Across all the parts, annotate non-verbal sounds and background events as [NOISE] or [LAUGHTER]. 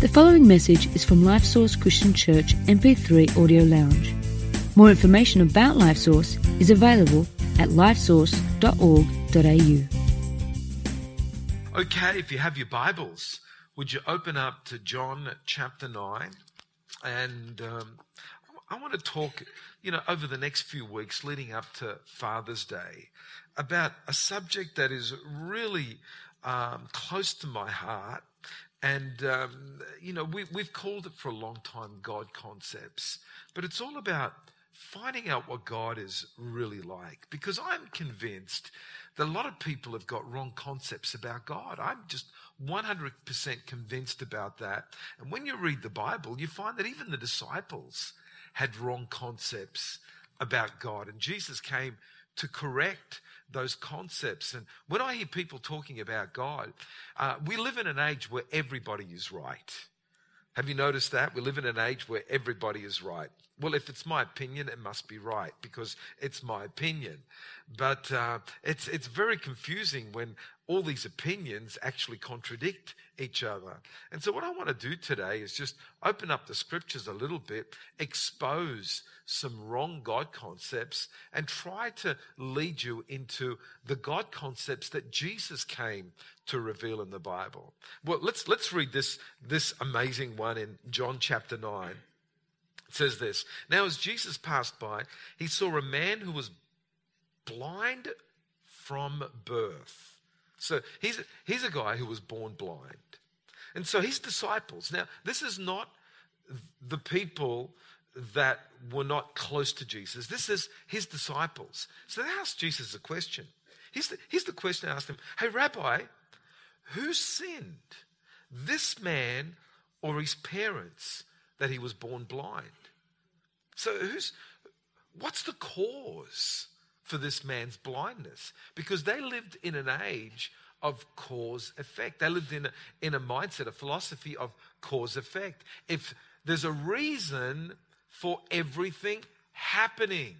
The following message is from Life Source Christian Church MP3 Audio Lounge. More information about Life Source is available at lifesource.org.au. Okay, if you have your Bibles, would you open up to John chapter 9? And um, I want to talk, you know, over the next few weeks leading up to Father's Day about a subject that is really um, close to my heart and, um, you know, we, we've called it for a long time God concepts, but it's all about finding out what God is really like. Because I'm convinced that a lot of people have got wrong concepts about God. I'm just 100% convinced about that. And when you read the Bible, you find that even the disciples had wrong concepts about God. And Jesus came to correct those concepts. And when I hear people talking about God, uh, we live in an age where everybody is right. Have you noticed that? We live in an age where everybody is right. Well, if it's my opinion, it must be right because it's my opinion. But uh, it's, it's very confusing when all these opinions actually contradict each other. And so, what I want to do today is just open up the scriptures a little bit, expose some wrong God concepts, and try to lead you into the God concepts that Jesus came to reveal in the Bible. Well, let's, let's read this, this amazing one in John chapter 9. It says this Now, as Jesus passed by, he saw a man who was blind from birth. So he's, he's a guy who was born blind. And so his disciples, now, this is not the people that were not close to Jesus. This is his disciples. So they asked Jesus a question. Here's the, here's the question I asked him Hey, Rabbi, who sinned, this man or his parents, that he was born blind? So who's, what's the cause for this man's blindness because they lived in an age of cause effect. They lived in a, in a mindset, a philosophy of cause effect. If there's a reason for everything happening,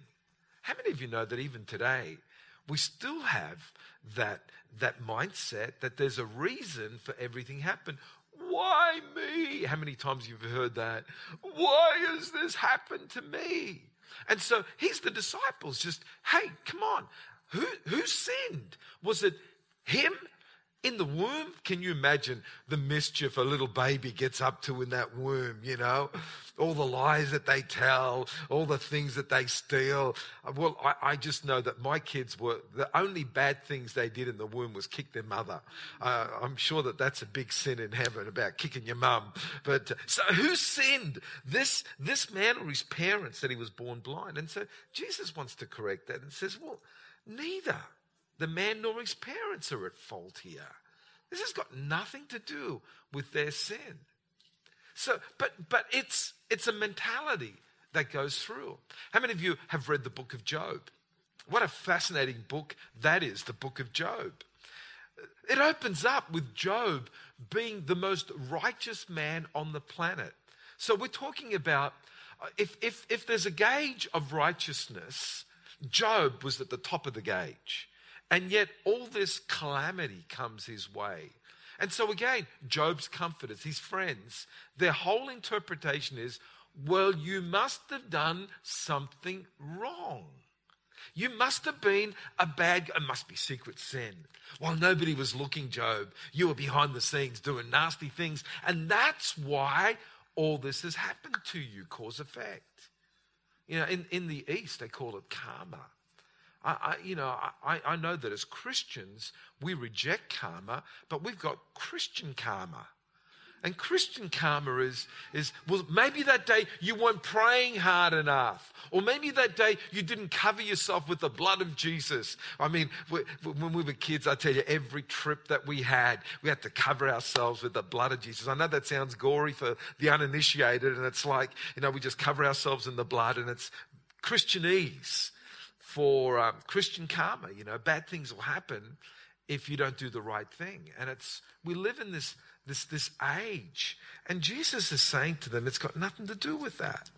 how many of you know that even today we still have that, that mindset that there's a reason for everything happen? Why me? How many times you've heard that? Why has this happened to me? And so he's the disciples just, hey, come on. Who, who sinned? Was it him in the womb? Can you imagine the mischief a little baby gets up to in that womb, you know? All the lies that they tell, all the things that they steal. Well, I, I just know that my kids were, the only bad things they did in the womb was kick their mother. Uh, I'm sure that that's a big sin in heaven about kicking your mum. But uh, so who sinned? This, this man or his parents that he was born blind? And so Jesus wants to correct that and says, well, neither the man nor his parents are at fault here. This has got nothing to do with their sin. So, but but it's it's a mentality that goes through. How many of you have read the book of Job? What a fascinating book that is, the book of Job. It opens up with Job being the most righteous man on the planet. So we're talking about if, if, if there's a gauge of righteousness, Job was at the top of the gauge. And yet, all this calamity comes his way. And so, again, Job's comforters, his friends, their whole interpretation is well, you must have done something wrong. You must have been a bad. It must be secret sin. While nobody was looking, Job, you were behind the scenes doing nasty things. And that's why all this has happened to you, cause effect. You know, in, in the East, they call it karma. I, I, you know, I, I know that as Christians, we reject karma, but we've got Christian karma. And Christian karma is, is, well, maybe that day you weren't praying hard enough. Or maybe that day you didn't cover yourself with the blood of Jesus. I mean, when we were kids, I tell you, every trip that we had, we had to cover ourselves with the blood of Jesus. I know that sounds gory for the uninitiated, and it's like, you know, we just cover ourselves in the blood, and it's Christianese for um, Christian karma. You know, bad things will happen if you don't do the right thing. And it's we live in this this this age, and Jesus is saying to them, it's got nothing to do with that.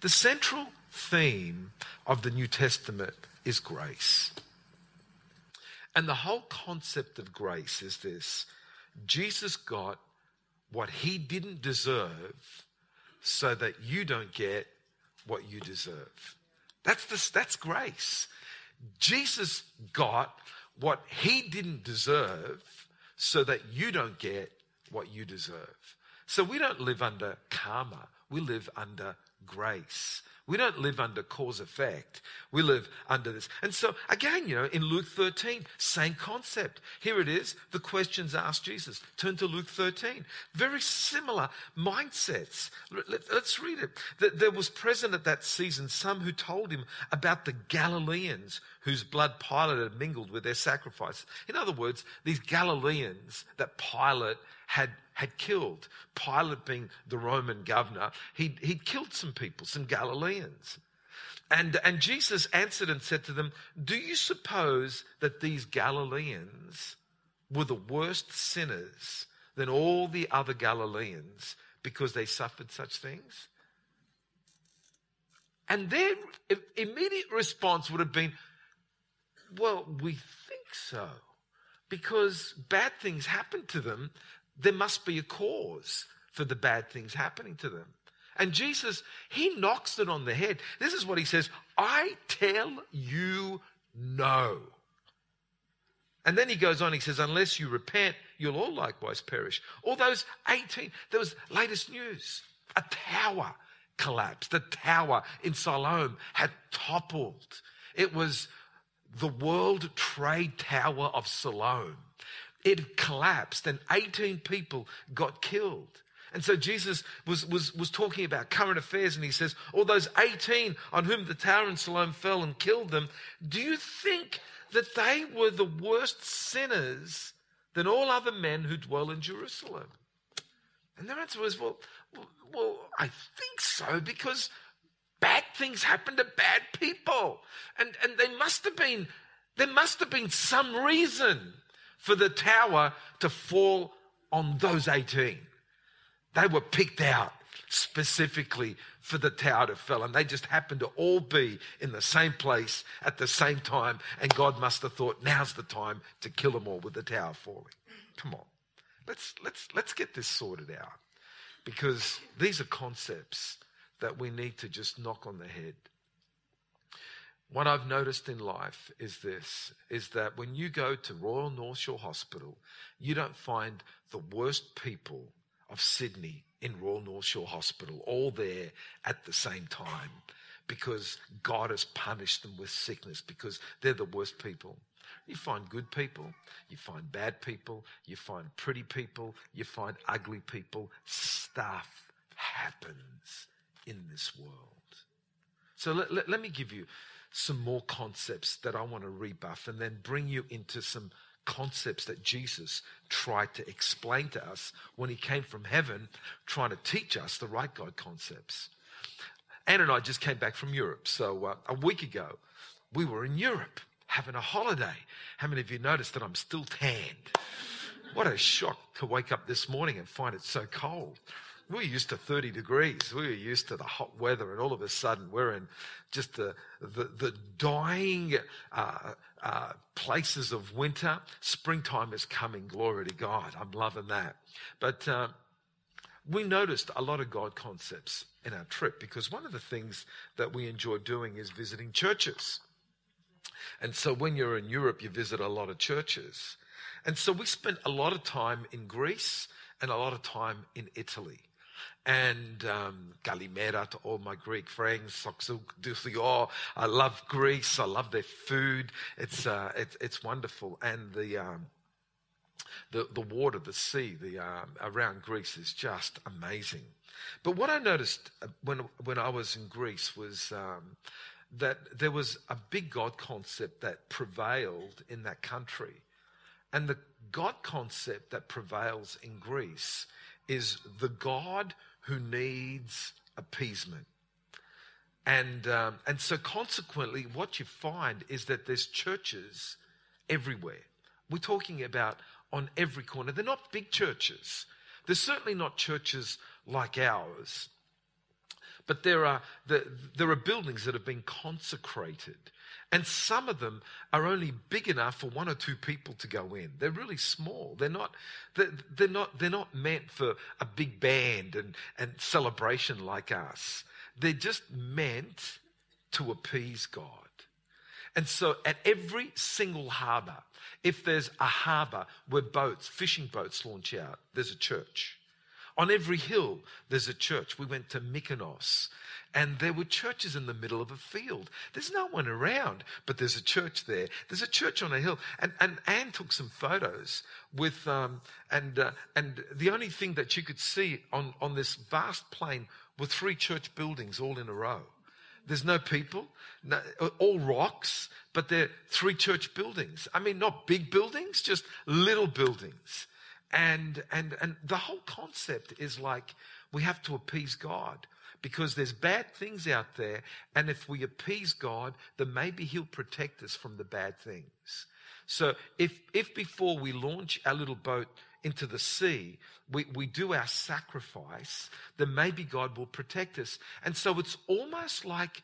The central theme of the New Testament is grace. And the whole concept of grace is this Jesus got what he didn't deserve so that you don't get what you deserve. That's, the, that's grace. Jesus got what he didn't deserve so that you don't get what you deserve. So we don't live under karma, we live under grace. We don't live under cause effect. We live under this. And so, again, you know, in Luke 13, same concept. Here it is. The questions asked Jesus. Turn to Luke 13. Very similar mindsets. Let's read it. There was present at that season some who told him about the Galileans whose blood Pilate had mingled with their sacrifice. In other words, these Galileans that Pilate had had killed. Pilate, being the Roman governor, he'd, he'd killed some people, some Galileans. And, and Jesus answered and said to them, Do you suppose that these Galileans were the worst sinners than all the other Galileans because they suffered such things? And their immediate response would have been, Well, we think so. Because bad things happened to them there must be a cause for the bad things happening to them. And Jesus, he knocks it on the head. This is what he says I tell you no. And then he goes on, he says, Unless you repent, you'll all likewise perish. All those 18, there was latest news. A tower collapsed. The tower in Siloam had toppled. It was the World Trade Tower of Siloam it collapsed and 18 people got killed. And so Jesus was, was, was talking about current affairs and he says, All those 18 on whom the tower in Siloam fell and killed them, do you think that they were the worst sinners than all other men who dwell in Jerusalem? And their answer was, Well, well, I think so because bad things happen to bad people. And, and they must have been, there must have been some reason for the tower to fall on those 18. They were picked out specifically for the tower to fall, and they just happened to all be in the same place at the same time. And God must have thought, now's the time to kill them all with the tower falling. Come on, let's let's let's get this sorted out, because these are concepts that we need to just knock on the head. What I've noticed in life is this is that when you go to Royal North Shore Hospital, you don't find the worst people of Sydney in Royal North Shore Hospital all there at the same time because God has punished them with sickness because they're the worst people. You find good people, you find bad people, you find pretty people, you find ugly people. Stuff happens in this world. So let, let, let me give you some more concepts that I want to rebuff and then bring you into some concepts that Jesus tried to explain to us when he came from heaven, trying to teach us the right God concepts. Anne and I just came back from Europe. So uh, a week ago, we were in Europe having a holiday. How many of you noticed that I'm still tanned? What a shock to wake up this morning and find it so cold were used to 30 degrees. We were used to the hot weather, and all of a sudden we're in just the, the, the dying uh, uh, places of winter. Springtime is coming. Glory to God. I'm loving that. But uh, we noticed a lot of God concepts in our trip because one of the things that we enjoy doing is visiting churches. And so when you're in Europe, you visit a lot of churches. And so we spent a lot of time in Greece and a lot of time in Italy and um, Kalimera to all my Greek friends. I love Greece. I love their food. It's uh, it, it's wonderful, and the um, the the water, the sea, the um, around Greece is just amazing. But what I noticed uh, when when I was in Greece was. Um, that there was a big God concept that prevailed in that country. And the God concept that prevails in Greece is the God who needs appeasement. And, um, and so, consequently, what you find is that there's churches everywhere. We're talking about on every corner. They're not big churches, they're certainly not churches like ours. But there are, there are buildings that have been consecrated. And some of them are only big enough for one or two people to go in. They're really small. They're not, they're, they're not, they're not meant for a big band and, and celebration like us. They're just meant to appease God. And so at every single harbour, if there's a harbour where boats, fishing boats launch out, there's a church. On every hill, there's a church. We went to Mykonos and there were churches in the middle of a field. There's no one around, but there's a church there. There's a church on a hill. And, and Anne took some photos with, um, and, uh, and the only thing that you could see on, on this vast plain were three church buildings all in a row. There's no people, no, all rocks, but they're three church buildings. I mean, not big buildings, just little buildings. And, and, and the whole concept is like we have to appease God because there's bad things out there. And if we appease God, then maybe He'll protect us from the bad things. So if, if before we launch our little boat into the sea, we, we do our sacrifice, then maybe God will protect us. And so it's almost like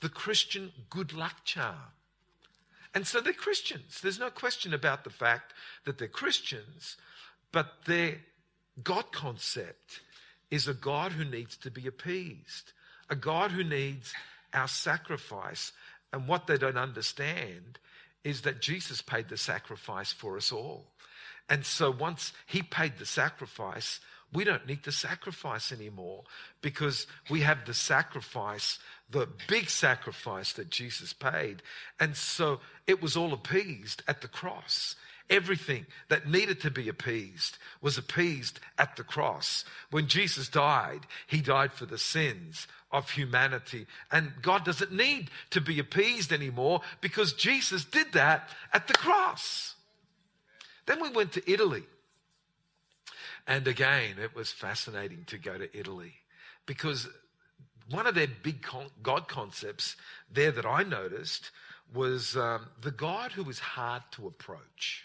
the Christian good luck charm. And so they're Christians. There's no question about the fact that they're Christians, but their God concept is a God who needs to be appeased, a God who needs our sacrifice. And what they don't understand is that Jesus paid the sacrifice for us all. And so once he paid the sacrifice, we don't need the sacrifice anymore because we have the sacrifice, the big sacrifice that Jesus paid. And so it was all appeased at the cross. Everything that needed to be appeased was appeased at the cross. When Jesus died, he died for the sins of humanity. And God doesn't need to be appeased anymore because Jesus did that at the cross. Then we went to Italy. And again, it was fascinating to go to Italy because one of their big God concepts there that I noticed was um, the God who is hard to approach.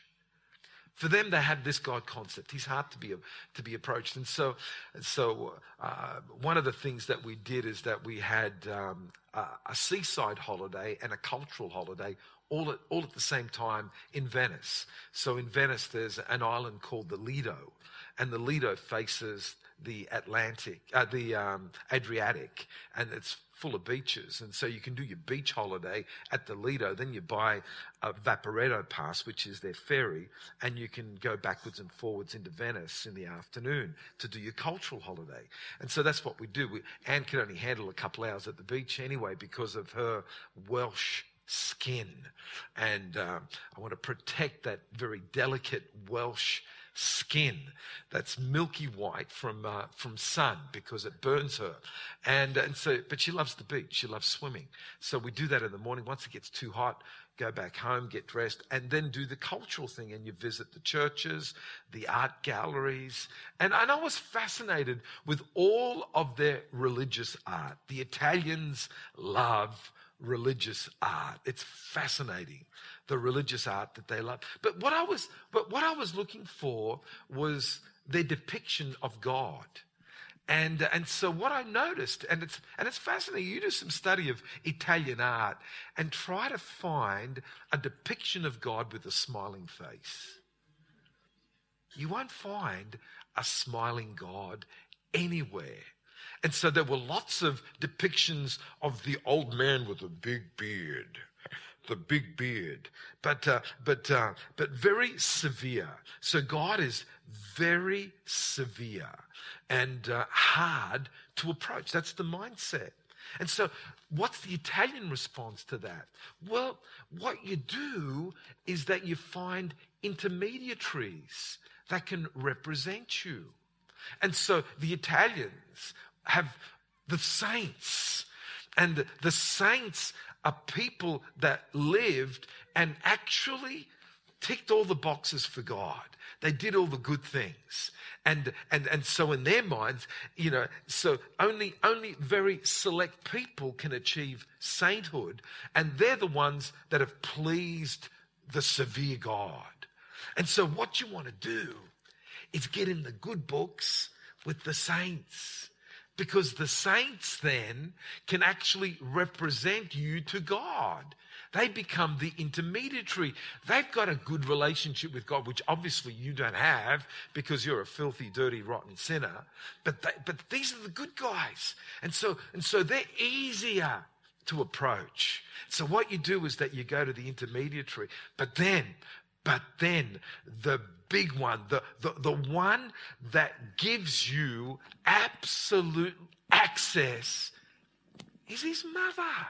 For them, they had this God concept. He's hard to be to be approached, and so, so uh, one of the things that we did is that we had um, a, a seaside holiday and a cultural holiday all at, all at the same time in Venice. So in Venice, there's an island called the Lido, and the Lido faces the Atlantic, uh, the um, Adriatic, and it's full of beaches. And so you can do your beach holiday at the Lido. Then you buy a Vaporetto pass, which is their ferry, and you can go backwards and forwards into Venice in the afternoon to do your cultural holiday. And so that's what we do. We, Anne can only handle a couple hours at the beach anyway because of her Welsh skin. And uh, I want to protect that very delicate Welsh skin that's milky white from uh, from sun because it burns her. And and so but she loves the beach. She loves swimming. So we do that in the morning. Once it gets too hot go back home get dressed and then do the cultural thing. And you visit the churches the art galleries. And, and i was fascinated with all of their religious art. The italians love religious art. It's fascinating, the religious art that they love. But what I was, but what I was looking for was their depiction of God. And, and so what I noticed, and it's, and it's fascinating, you do some study of Italian art and try to find a depiction of God with a smiling face. You won't find a smiling God anywhere and so there were lots of depictions of the old man with a big beard, the big beard, but, uh, but, uh, but very severe. So God is very severe and uh, hard to approach. That's the mindset. And so, what's the Italian response to that? Well, what you do is that you find intermediaries that can represent you. And so, the Italians have the saints. And the saints are people that lived and actually ticked all the boxes for God. They did all the good things. And, and, and so in their minds, you know, so only, only very select people can achieve sainthood. And they're the ones that have pleased the severe God. And so what you want to do is get in the good books with the saints because the saints then can actually represent you to God. They become the intermediary. They've got a good relationship with God, which obviously you don't have because you're a filthy, dirty, rotten sinner. But they, but these are the good guys, and so and so they're easier to approach. So what you do is that you go to the intermediary, but then, but then the big one, the, the, the one that gives you absolute access is his mother.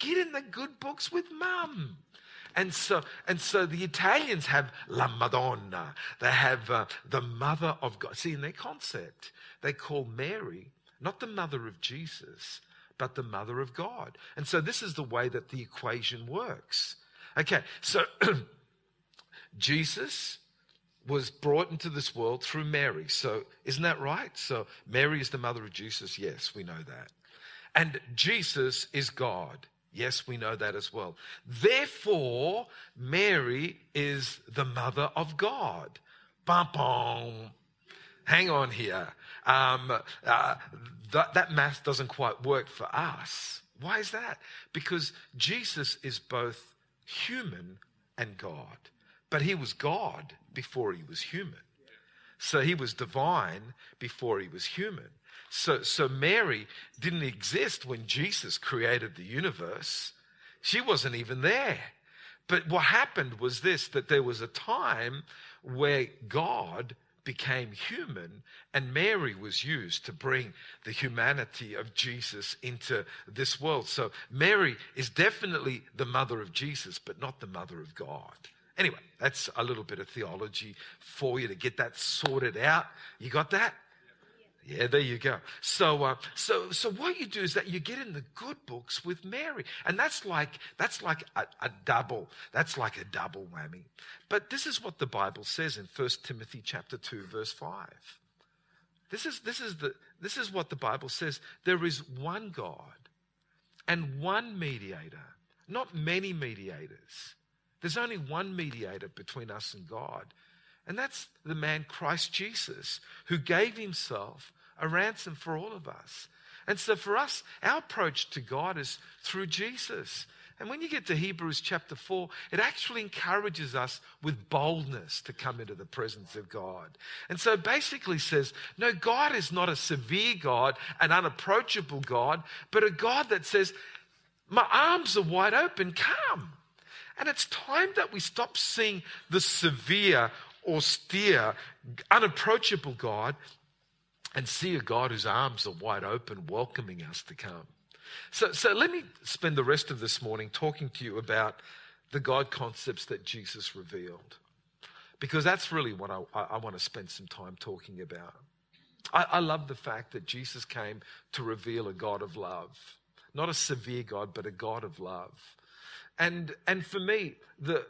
Get in the good books with mum. And so, and so the Italians have La Madonna. They have uh, the mother of God. See, in their concept, they call Mary not the mother of Jesus, but the mother of God. And so this is the way that the equation works. Okay, so [CLEARS THROAT] Jesus was brought into this world through Mary. So isn't that right? So Mary is the mother of Jesus. Yes, we know that. And Jesus is God. Yes, we know that as well. Therefore, Mary is the mother of God. Bum. Hang on here. Um, uh, that, that math doesn't quite work for us. Why is that? Because Jesus is both human and God. But he was God before he was human. So he was divine before he was human. So, so Mary didn't exist when Jesus created the universe. She wasn't even there. But what happened was this that there was a time where God became human and Mary was used to bring the humanity of Jesus into this world. So Mary is definitely the mother of Jesus, but not the mother of God. Anyway, that's a little bit of theology for you to get that sorted out. You got that? Yeah, there you go. So, uh, so, so what you do is that you get in the good books with Mary, and that's like that's like a, a double. That's like a double whammy. But this is what the Bible says in First Timothy chapter two, verse five. This is this is the this is what the Bible says. There is one God, and one mediator, not many mediators. There's only one mediator between us and God. And that's the man Christ Jesus, who gave himself a ransom for all of us. And so for us, our approach to God is through Jesus. And when you get to Hebrews chapter 4, it actually encourages us with boldness to come into the presence of God. And so basically says, no, God is not a severe God, an unapproachable God, but a God that says, my arms are wide open, come. And it's time that we stop seeing the severe, austere, unapproachable God and see a God whose arms are wide open, welcoming us to come. So, so let me spend the rest of this morning talking to you about the God concepts that Jesus revealed. Because that's really what I, I, I want to spend some time talking about. I, I love the fact that Jesus came to reveal a God of love. Not a severe God, but a God of love. And, and for me, the,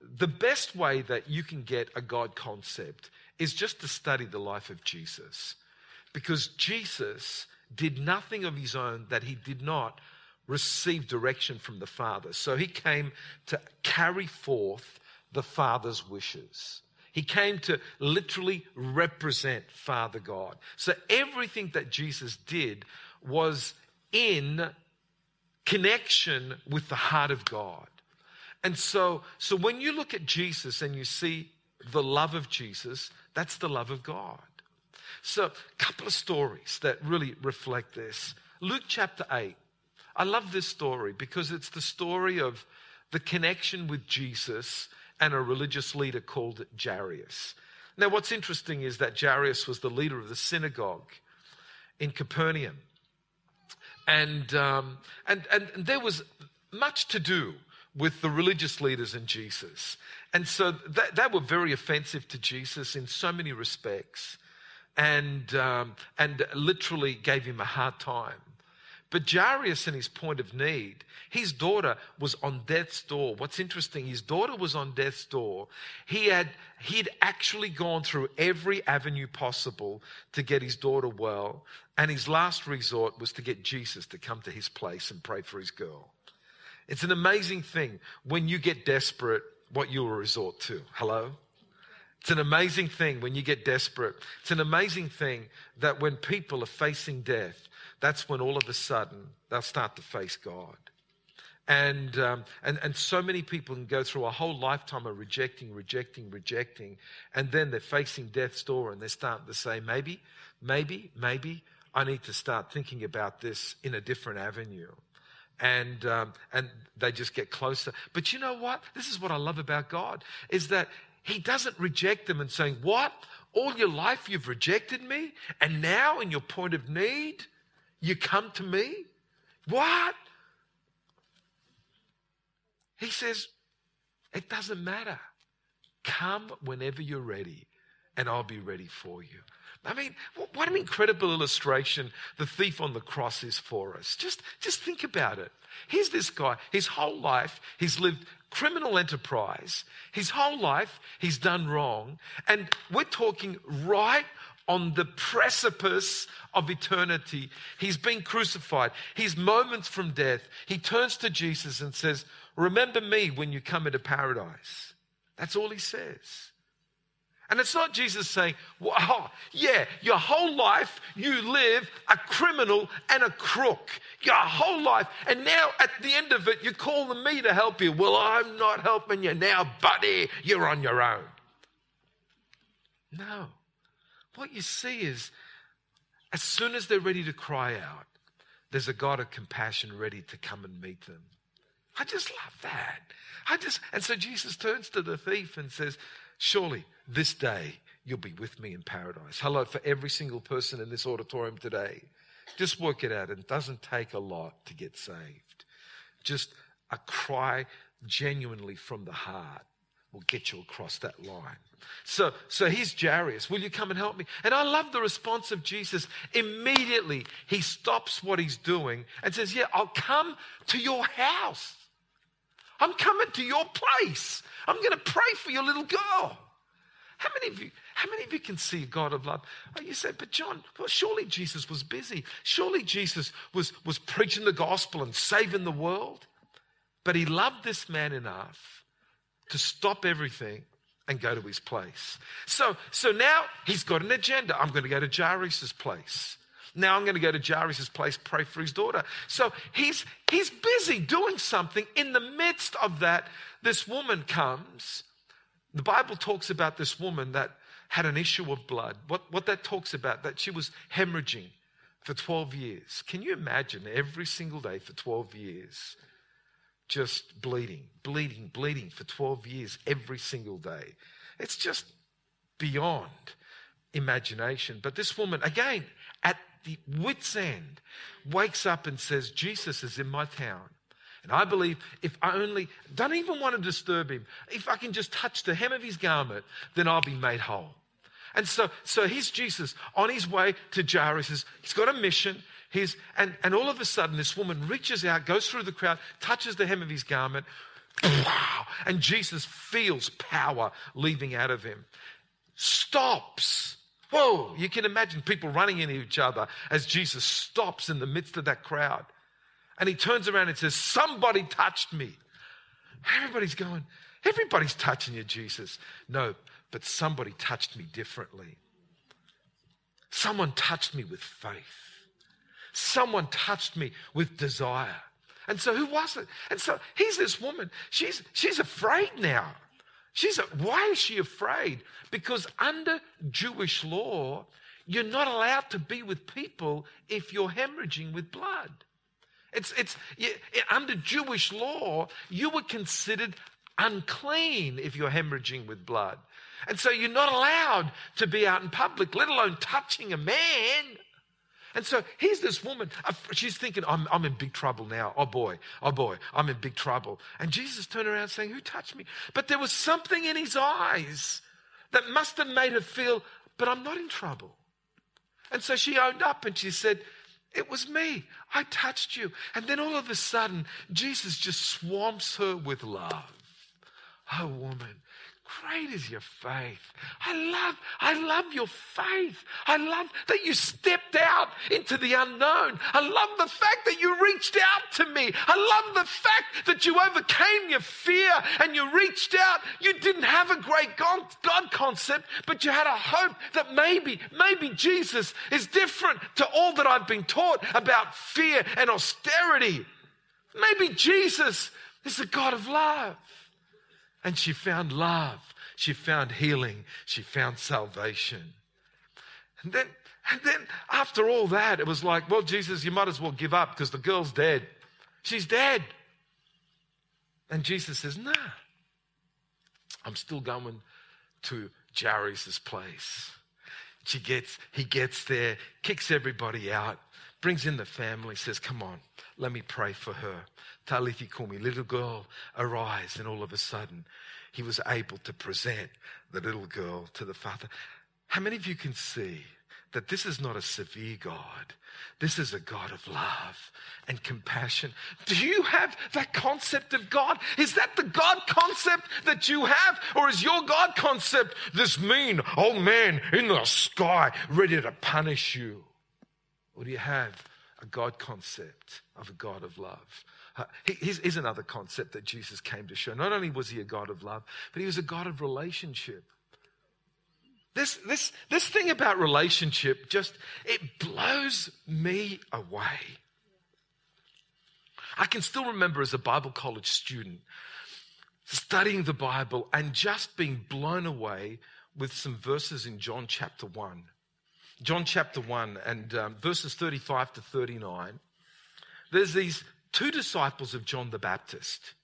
the best way that you can get a God concept is just to study the life of Jesus. Because Jesus did nothing of his own that he did not receive direction from the Father. So he came to carry forth the Father's wishes. He came to literally represent Father God. So everything that Jesus did was in connection with the heart of God. And so, so when you look at Jesus and you see the love of Jesus, that's the love of God. So, a couple of stories that really reflect this. Luke chapter 8. I love this story because it's the story of the connection with Jesus and a religious leader called Jairus. Now, what's interesting is that Jairus was the leader of the synagogue in Capernaum. And, um, and, and, there was much to do with the religious leaders and Jesus. And so that, that were very offensive to Jesus in so many respects and, um, and literally gave him a hard time. But Jairus, in his point of need, his daughter was on death's door. What's interesting, his daughter was on death's door. He had he'd actually gone through every avenue possible to get his daughter well, and his last resort was to get Jesus to come to his place and pray for his girl. It's an amazing thing when you get desperate, what you'll resort to. Hello? It's an amazing thing when you get desperate. It's an amazing thing that when people are facing death, that's when all of a sudden they'll start to face God. And, um, and, and so many people can go through a whole lifetime of rejecting, rejecting, rejecting, and then they're facing death's door and they're starting to say, maybe, maybe, maybe I need to start thinking about this in a different avenue. And, um, and they just get closer. But you know what? This is what I love about God, is that he doesn't reject them and saying, What? All your life you've rejected me, and now in your point of need, you come to me? What? He says, It doesn't matter. Come whenever you're ready, and I'll be ready for you. I mean, what an incredible illustration the thief on the cross is for us. Just, just think about it. Here's this guy, his whole life, he's lived criminal enterprise. His whole life, he's done wrong. And we're talking right on the precipice of eternity. He's been crucified. He's moments from death. He turns to Jesus and says, Remember me when you come into paradise. That's all he says. And it's not Jesus saying, yeah, your whole life you live a criminal and a crook. Your whole life. And now at the end of it, you're calling me to help you. Well, I'm not helping you now, buddy. You're on your own. No. What you see is as soon as they're ready to cry out, there's a God of compassion ready to come and meet them. I just love that. I just, and so Jesus turns to the thief and says, Surely this day you'll be with me in paradise. Hello, for every single person in this auditorium today. Just work it out. It doesn't take a lot to get saved. Just a cry genuinely from the heart will get you across that line. So, so here's Jairus. Will you come and help me? And I love the response of Jesus. Immediately, he stops what he's doing and says, Yeah, I'll come to your house. I'm coming to your place. I'm going to pray for your little girl. How many of you, how many of you can see God of love? Oh, you say, but John, well, surely Jesus was busy. Surely Jesus was, was preaching the gospel and saving the world. But he loved this man enough to stop everything and go to his place. So, so now he's got an agenda. I'm going to go to Jairus' place. Now I'm going to go to Jairus' place, pray for his daughter. So he's, he's busy doing something. In the midst of that, this woman comes. The Bible talks about this woman that had an issue of blood. What, what that talks about, that she was hemorrhaging for 12 years. Can you imagine every single day for 12 years? Just bleeding, bleeding, bleeding for 12 years every single day. It's just beyond imagination. But this woman, again, at the wit's end, wakes up and says, Jesus is in my town. And I believe if I only don't even want to disturb him, if I can just touch the hem of his garment, then I'll be made whole. And so, so here's Jesus on his way to Jairus. He's got a mission. He's, and, and all of a sudden, this woman reaches out, goes through the crowd, touches the hem of his garment. And Jesus feels power leaving out of him. Stops Whoa, you can imagine people running into each other as Jesus stops in the midst of that crowd. And he turns around and says, Somebody touched me. Everybody's going, Everybody's touching you, Jesus. No, but somebody touched me differently. Someone touched me with faith. Someone touched me with desire. And so who was it? And so here's this woman. She's, she's afraid now. She's, why is she afraid? Because under Jewish law, you're not allowed to be with people if you're hemorrhaging with blood. It's, it's under Jewish law, you were considered unclean if you're hemorrhaging with blood. And so you're not allowed to be out in public, let alone touching a man. And so here's this woman. She's thinking, I'm, I'm in big trouble now. Oh boy, oh boy, I'm in big trouble. And Jesus turned around saying, Who touched me? But there was something in his eyes that must have made her feel, But I'm not in trouble. And so she owned up and she said, It was me. I touched you. And then all of a sudden, Jesus just swamps her with love. Oh, woman, Great is your faith. I love, I love your faith. I love that you stepped out into the unknown. I love the fact that you reached out to me. I love the fact that you overcame your fear and you reached out. You didn't have a great God, God concept, but you had a hope that maybe, maybe Jesus is different to all that I've been taught about fear and austerity. Maybe Jesus is the God of love. And she found love. She found healing. She found salvation. And then, and then after all that, it was like, well, Jesus, you might as well give up because the girl's dead. She's dead. And Jesus says, nah, I'm still going to Jairus' place. She gets, he gets there, kicks everybody out, brings in the family, says, Come on, let me pray for her. Talitha Kumi, little girl, arise. And all of a sudden, he was able to present the little girl to the father. How many of you can see that this is not a severe God? This is a God of love and compassion. Do you have that concept of God? Is that the God concept that you have? Or is your God concept this mean old man in the sky ready to punish you? Or do you have a God concept of a God of love? Uh, here's, here's another concept that Jesus came to show. Not only was he a God of love, but he was a God of relationship. This, this, this thing about relationship just, it blows me away. I can still remember as a Bible college student studying the Bible and just being blown away with some verses in John chapter 1. John chapter 1 and um, verses 35 to 39, there's these two disciples of John the Baptist.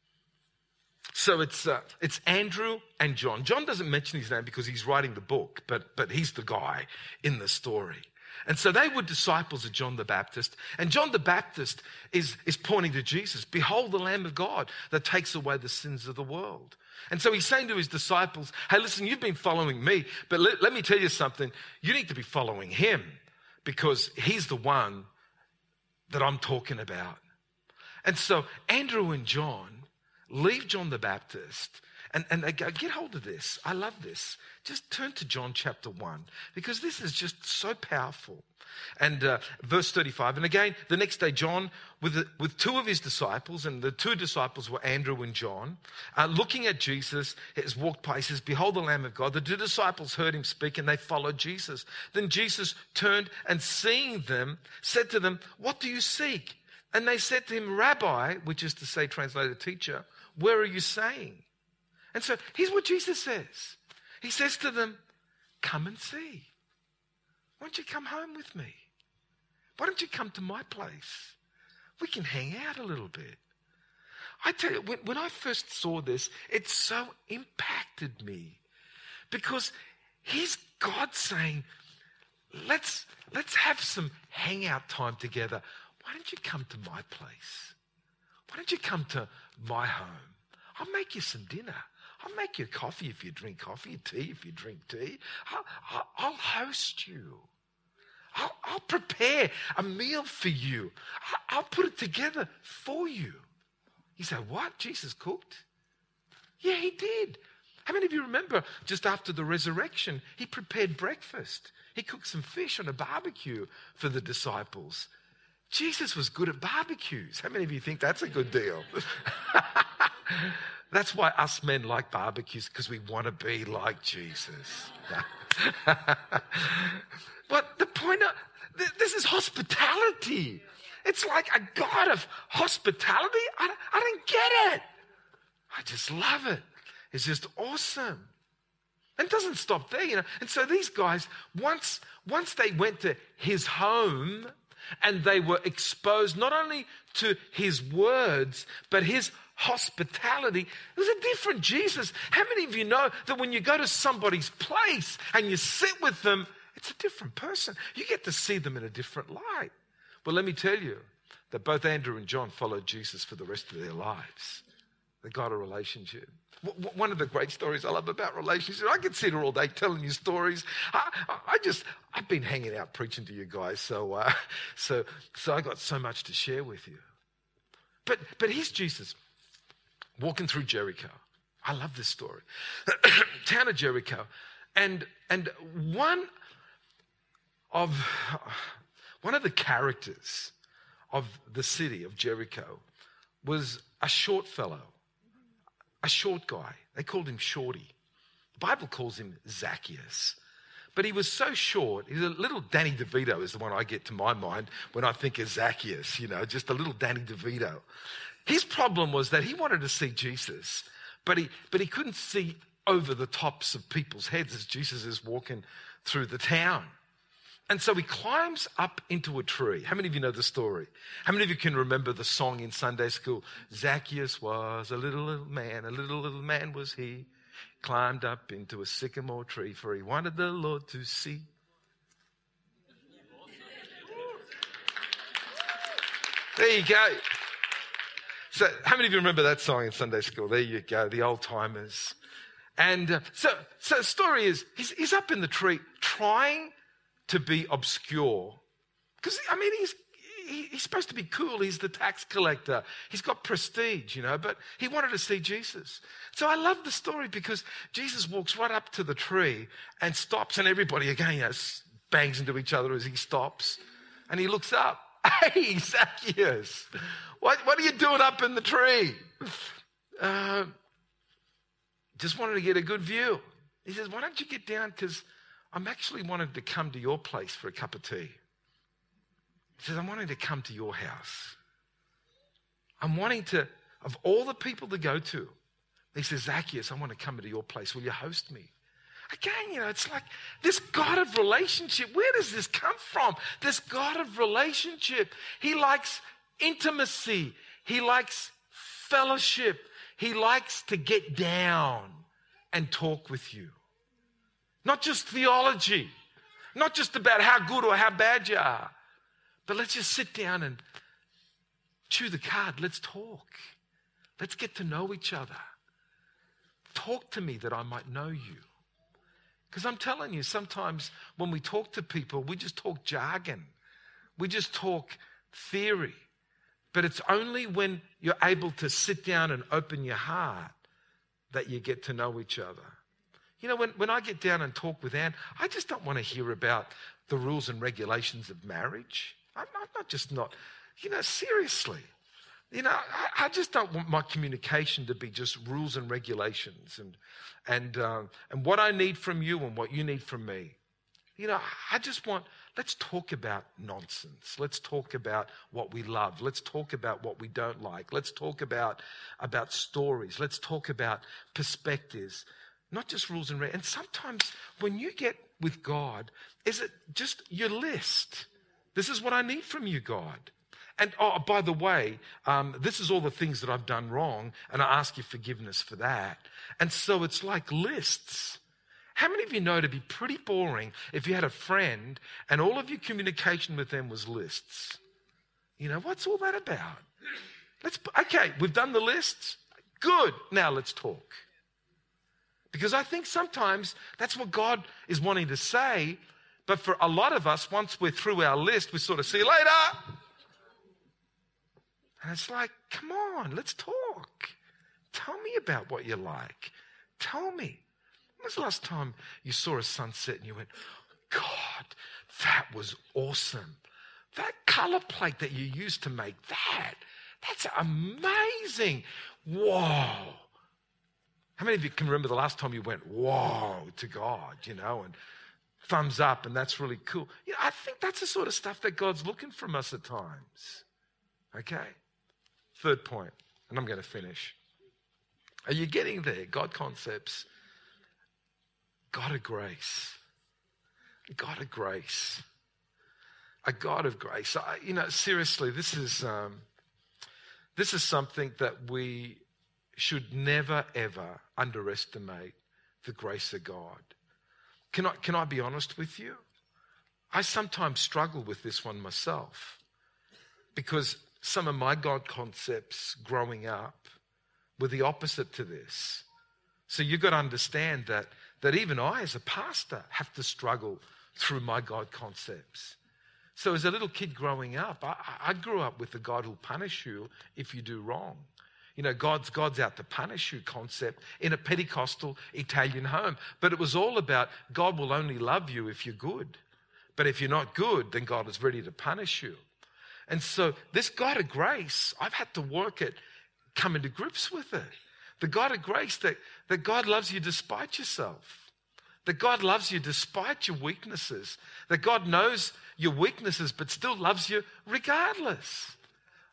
So it's, uh, it's Andrew and John. John doesn't mention his name because he's writing the book, but, but he's the guy in the story. And so they were disciples of John the Baptist. And John the Baptist is, is pointing to Jesus. Behold the Lamb of God that takes away the sins of the world. And so he's saying to his disciples, Hey, listen, you've been following me, but let, let me tell you something. You need to be following him because he's the one that I'm talking about. And so Andrew and John leave John the Baptist and, and they go, get hold of this. I love this. Just turn to John chapter 1 because this is just so powerful. And uh, verse 35, and again, the next day, John, with, with two of his disciples, and the two disciples were Andrew and John, uh, looking at Jesus, has walked by, he says, Behold the Lamb of God. The two disciples heard him speak and they followed Jesus. Then Jesus turned and seeing them, said to them, What do you seek? And they said to him, Rabbi, which is to say, translated teacher, where are you saying? And so here's what Jesus says He says to them, Come and see. Why don't you come home with me? Why don't you come to my place? We can hang out a little bit. I tell you, when, when I first saw this, it so impacted me because here's God saying, let's, let's have some hangout time together. Why don't you come to my place? Why don't you come to my home? I'll make you some dinner. I'll make you coffee if you drink coffee, tea if you drink tea. I'll, I'll, host you. I'll, I'll, prepare a meal for you. I'll, I'll put it together for you. You say, What? Jesus cooked? Yeah, he did. How many of you remember just after the resurrection, he prepared breakfast? He cooked some fish on a barbecue for the disciples. Jesus was good at barbecues. How many of you think that's a good deal? [LAUGHS] that's why us men like barbecues because we want to be like Jesus. [LAUGHS] but the point of this is hospitality. It's like a God of hospitality. I, I don't get it. I just love it. It's just awesome. And it doesn't stop there, you know. And so these guys, once, once they went to his home, and they were exposed not only to his words, but his hospitality. It was a different Jesus. How many of you know that when you go to somebody's place and you sit with them, it's a different person? You get to see them in a different light. Well, let me tell you that both Andrew and John followed Jesus for the rest of their lives. They got a relationship. One of the great stories I love about relationships, I could sit here all day telling you stories. I, I just, I've been hanging out preaching to you guys, so, uh, [LAUGHS] so, so I got so much to share with you. But, but here's Jesus walking through Jericho. I love this story. [CLEARS THROAT] Town of Jericho. And, and one of, one of the characters of the city of Jericho was a short fellow, a short guy. They called him Shorty. The Bible calls him Zacchaeus. But he was so short. He's a little Danny DeVito is the one I get to my mind when I think of Zacchaeus, you know, just a little Danny DeVito. His problem was that he wanted to see Jesus, but he, but he couldn't see over the tops of people's heads as Jesus is walking through the town. And so he climbs up into a tree. How many of you know the story? How many of you can remember the song in Sunday school? Zacchaeus was a little, little man, a little, little man was he. Climbed up into a sycamore tree, for he wanted the Lord to see. There you go. So, how many of you remember that song in Sunday school? There you go, the old timers. And uh, so, so the story is he's, he's up in the tree trying to be obscure. Because, I mean, he's, he, he's supposed to be cool. He's the tax collector. He's got prestige, you know, but he wanted to see Jesus. So I love the story because Jesus walks right up to the tree and stops, and everybody again, you know, bangs into each other as he stops. And he looks up. [LAUGHS] Hey, Zacchaeus, what, what are you doing up in the tree? Uh, just wanted to get a good view. He says, Why don't you get down? Because I'm actually wanting to come to your place for a cup of tea. He says, I'm wanting to come to your house. I'm wanting to, of all the people to go to, he says, Zacchaeus, I want to come to your place. Will you host me? Again, you know, it's like this God of relationship. Where does this come from? This God of relationship. He likes intimacy, He likes fellowship, He likes to get down and talk with you. Not just theology, not just about how good or how bad you are, but let's just sit down and chew the card. Let's talk. Let's get to know each other. Talk to me that I might know you. Because I'm telling you, sometimes when we talk to people, we just talk jargon, we just talk theory. But it's only when you're able to sit down and open your heart that you get to know each other. You know, when, when I get down and talk with Anne, I just don't want to hear about the rules and regulations of marriage. I'm, I'm not just not, you know, seriously. You know, I, I, just don't want my communication to be just rules and regulations and, and, uh, and what I need from you and what you need from me. You know, I just want, let's talk about nonsense. Let's talk about what we love. Let's talk about what we don't like. Let's talk about, about stories. Let's talk about perspectives not just rules and regulations. And sometimes when you get with God, is it just your list? This is what I need from you, God. And oh, by the way, um, this is all the things that I've done wrong, and I ask you forgiveness for that. And so it's like lists. How many of you know it'd be pretty boring if you had a friend and all of your communication with them was lists? You know, what's all that about? Let's, okay, we've done the lists. Good. Now let's talk. Because I think sometimes that's what God is wanting to say. But for a lot of us, once we're through our list, we sort of see you later. And it's like, come on, let's talk. Tell me about what you like. Tell me. When was the last time you saw a sunset and you went, God, that was awesome. That color plate that you used to make that, that's amazing. Whoa. How many of you can remember the last time you went, whoa, to God, you know, and thumbs up, and that's really cool? You know, I think that's the sort of stuff that God's looking from us at times. Okay? Third point, and I'm going to finish. Are you getting there? God concepts. God of grace. God of grace. A God of grace. I, you know, seriously, this is um, this is something that we should never, ever underestimate the grace of God. Can I, can I be honest with you? I sometimes struggle with this one myself because some of my God concepts growing up were the opposite to this. So you've got to understand that, that even I, as a pastor, have to struggle through my God concepts. So as a little kid growing up, I, I grew up with the God who'll punish you if you do wrong. You know, God's, God's out to punish you concept in a Pentecostal Italian home. But it was all about God will only love you if you're good. But if you're not good, then God is ready to punish you. And so this God of grace, I've had to work at coming to grips with it. The God of grace that, that God loves you despite yourself. That God loves you despite your weaknesses. That God knows your weaknesses but still loves you regardless.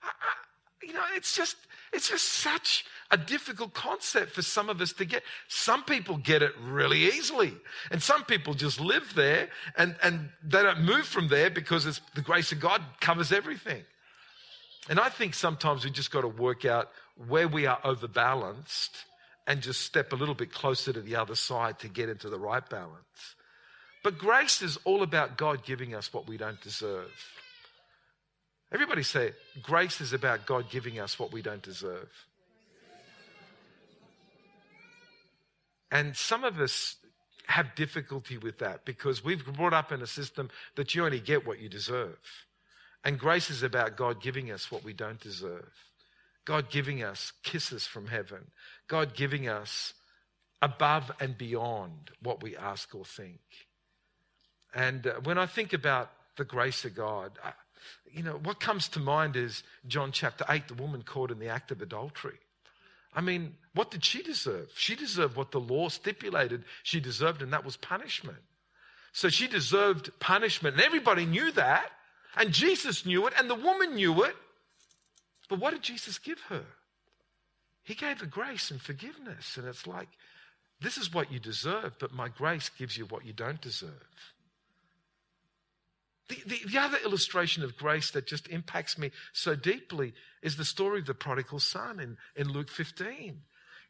I, I, you know, it's just, it's just such a difficult concept for some of us to get. Some people get it really easily. And some people just live there and, and they don't move from there because the grace of God covers everything. And I think sometimes we just got to work out where we are overbalanced and just step a little bit closer to the other side to get into the right balance. But grace is all about God giving us what we don't deserve. Everybody say, grace is about God giving us what we don't deserve. And some of us have difficulty with that because we've brought up in a system that you only get what you deserve. And grace is about God giving us what we don't deserve. God giving us kisses from heaven. God giving us above and beyond what we ask or think. And uh, when I think about the grace of God, I, you know, what comes to mind is John chapter 8, the woman caught in the act of adultery. I mean, what did she deserve? She deserved what the law stipulated she deserved, and that was punishment. So she deserved punishment, and everybody knew that, and Jesus knew it, and the woman knew it. But what did Jesus give her? He gave her grace and forgiveness, and it's like, this is what you deserve, but my grace gives you what you don't deserve. The, the, the, other illustration of grace that just impacts me so deeply is the story of the prodigal son in, in Luke 15.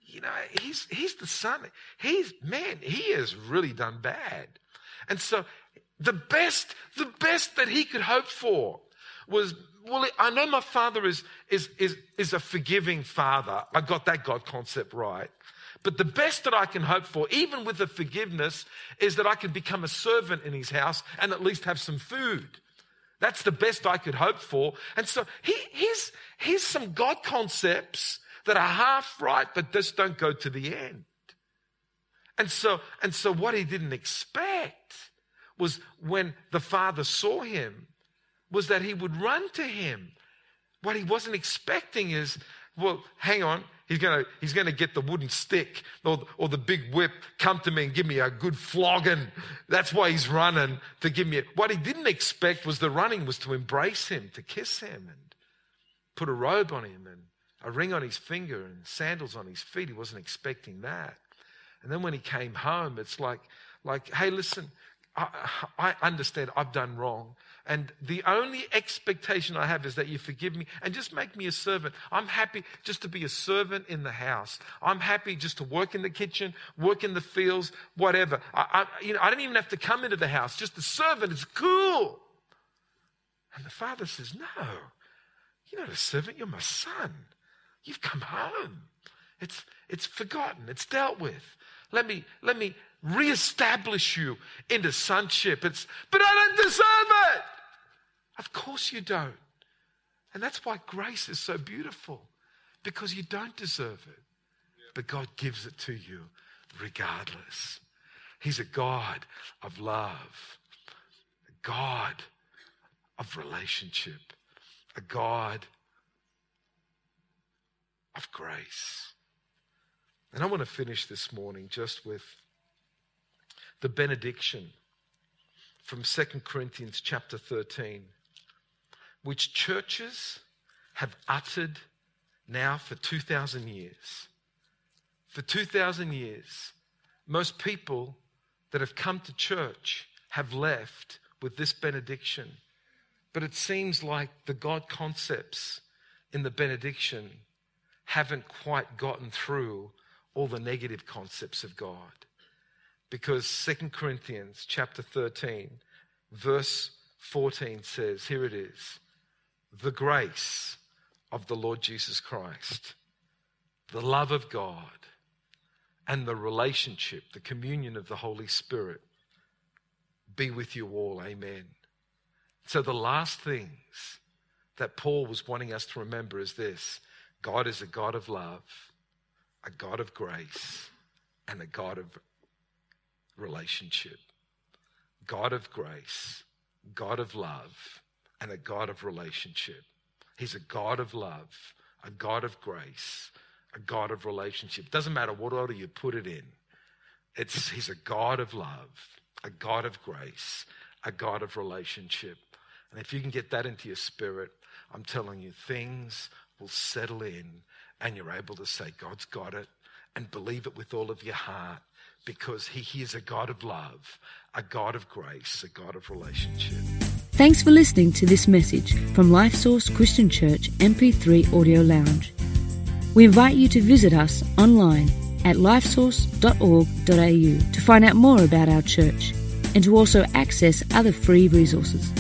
You know, he's, he's the son. He's, man, he has really done bad. And so the best, the best that he could hope for was, well, I know my father is, is, is, is a forgiving father. I got that God concept right. But the best that I can hope for, even with the forgiveness, is that I can become a servant in his house and at least have some food. That's the best I could hope for. And so he, here's, here's some God concepts that are half right, but just don't go to the end. And so, and so what he didn't expect was when the father saw him, was that he would run to him. What he wasn't expecting is, well, hang on, He's going to he's gonna get the wooden stick or, or the big whip, come to me and give me a good flogging. That's why he's running to give me. A, what he didn't expect was the running was to embrace him, to kiss him, and put a robe on him, and a ring on his finger, and sandals on his feet. He wasn't expecting that. And then when he came home, it's like, like hey, listen, I, I understand I've done wrong. And the only expectation I have is that you forgive me and just make me a servant. I'm happy just to be a servant in the house. I'm happy just to work in the kitchen, work in the fields, whatever. I, I, you know, I don't even have to come into the house. Just a servant is cool. And the father says, No, you're not a servant, you're my son. You've come home. It's, it's forgotten, it's dealt with. Let me, let me reestablish you into sonship. It's, but I don't deserve it. Of course you don't. And that's why grace is so beautiful, because you don't deserve it. But God gives it to you regardless. He's a God of love, a God of relationship, a God of grace. And I want to finish this morning just with the benediction from 2 Corinthians chapter 13 which churches have uttered now for 2,000 years. For 2,000 years, most people that have come to church have left with this benediction. But it seems like the God concepts in the benediction haven't quite gotten through all the negative concepts of God. Because 2 Corinthians chapter 13, verse 14 says, here it is the grace of the Lord Jesus Christ, the love of God, and the relationship, the communion of the Holy Spirit be with you all. Amen. So, the last things that Paul was wanting us to remember is this God is a God of love, a God of grace, and a God of relationship. God of grace, God of love, and a God of relationship. He's a God of love, a God of grace, a God of relationship. Doesn't matter what order you put it in. It's, he's a God of love, a God of grace, a God of relationship. And if you can get that into your spirit, I'm telling you, things will settle in and you're able to say, God's got it, and believe it with all of your heart because He, he is a God of love, a God of grace, a God of relationship. Thanks for listening to this message from Life Source Christian Church MP3 Audio Lounge. We invite you to visit us online at lifesource.org.au to find out more about our church and to also access other free resources.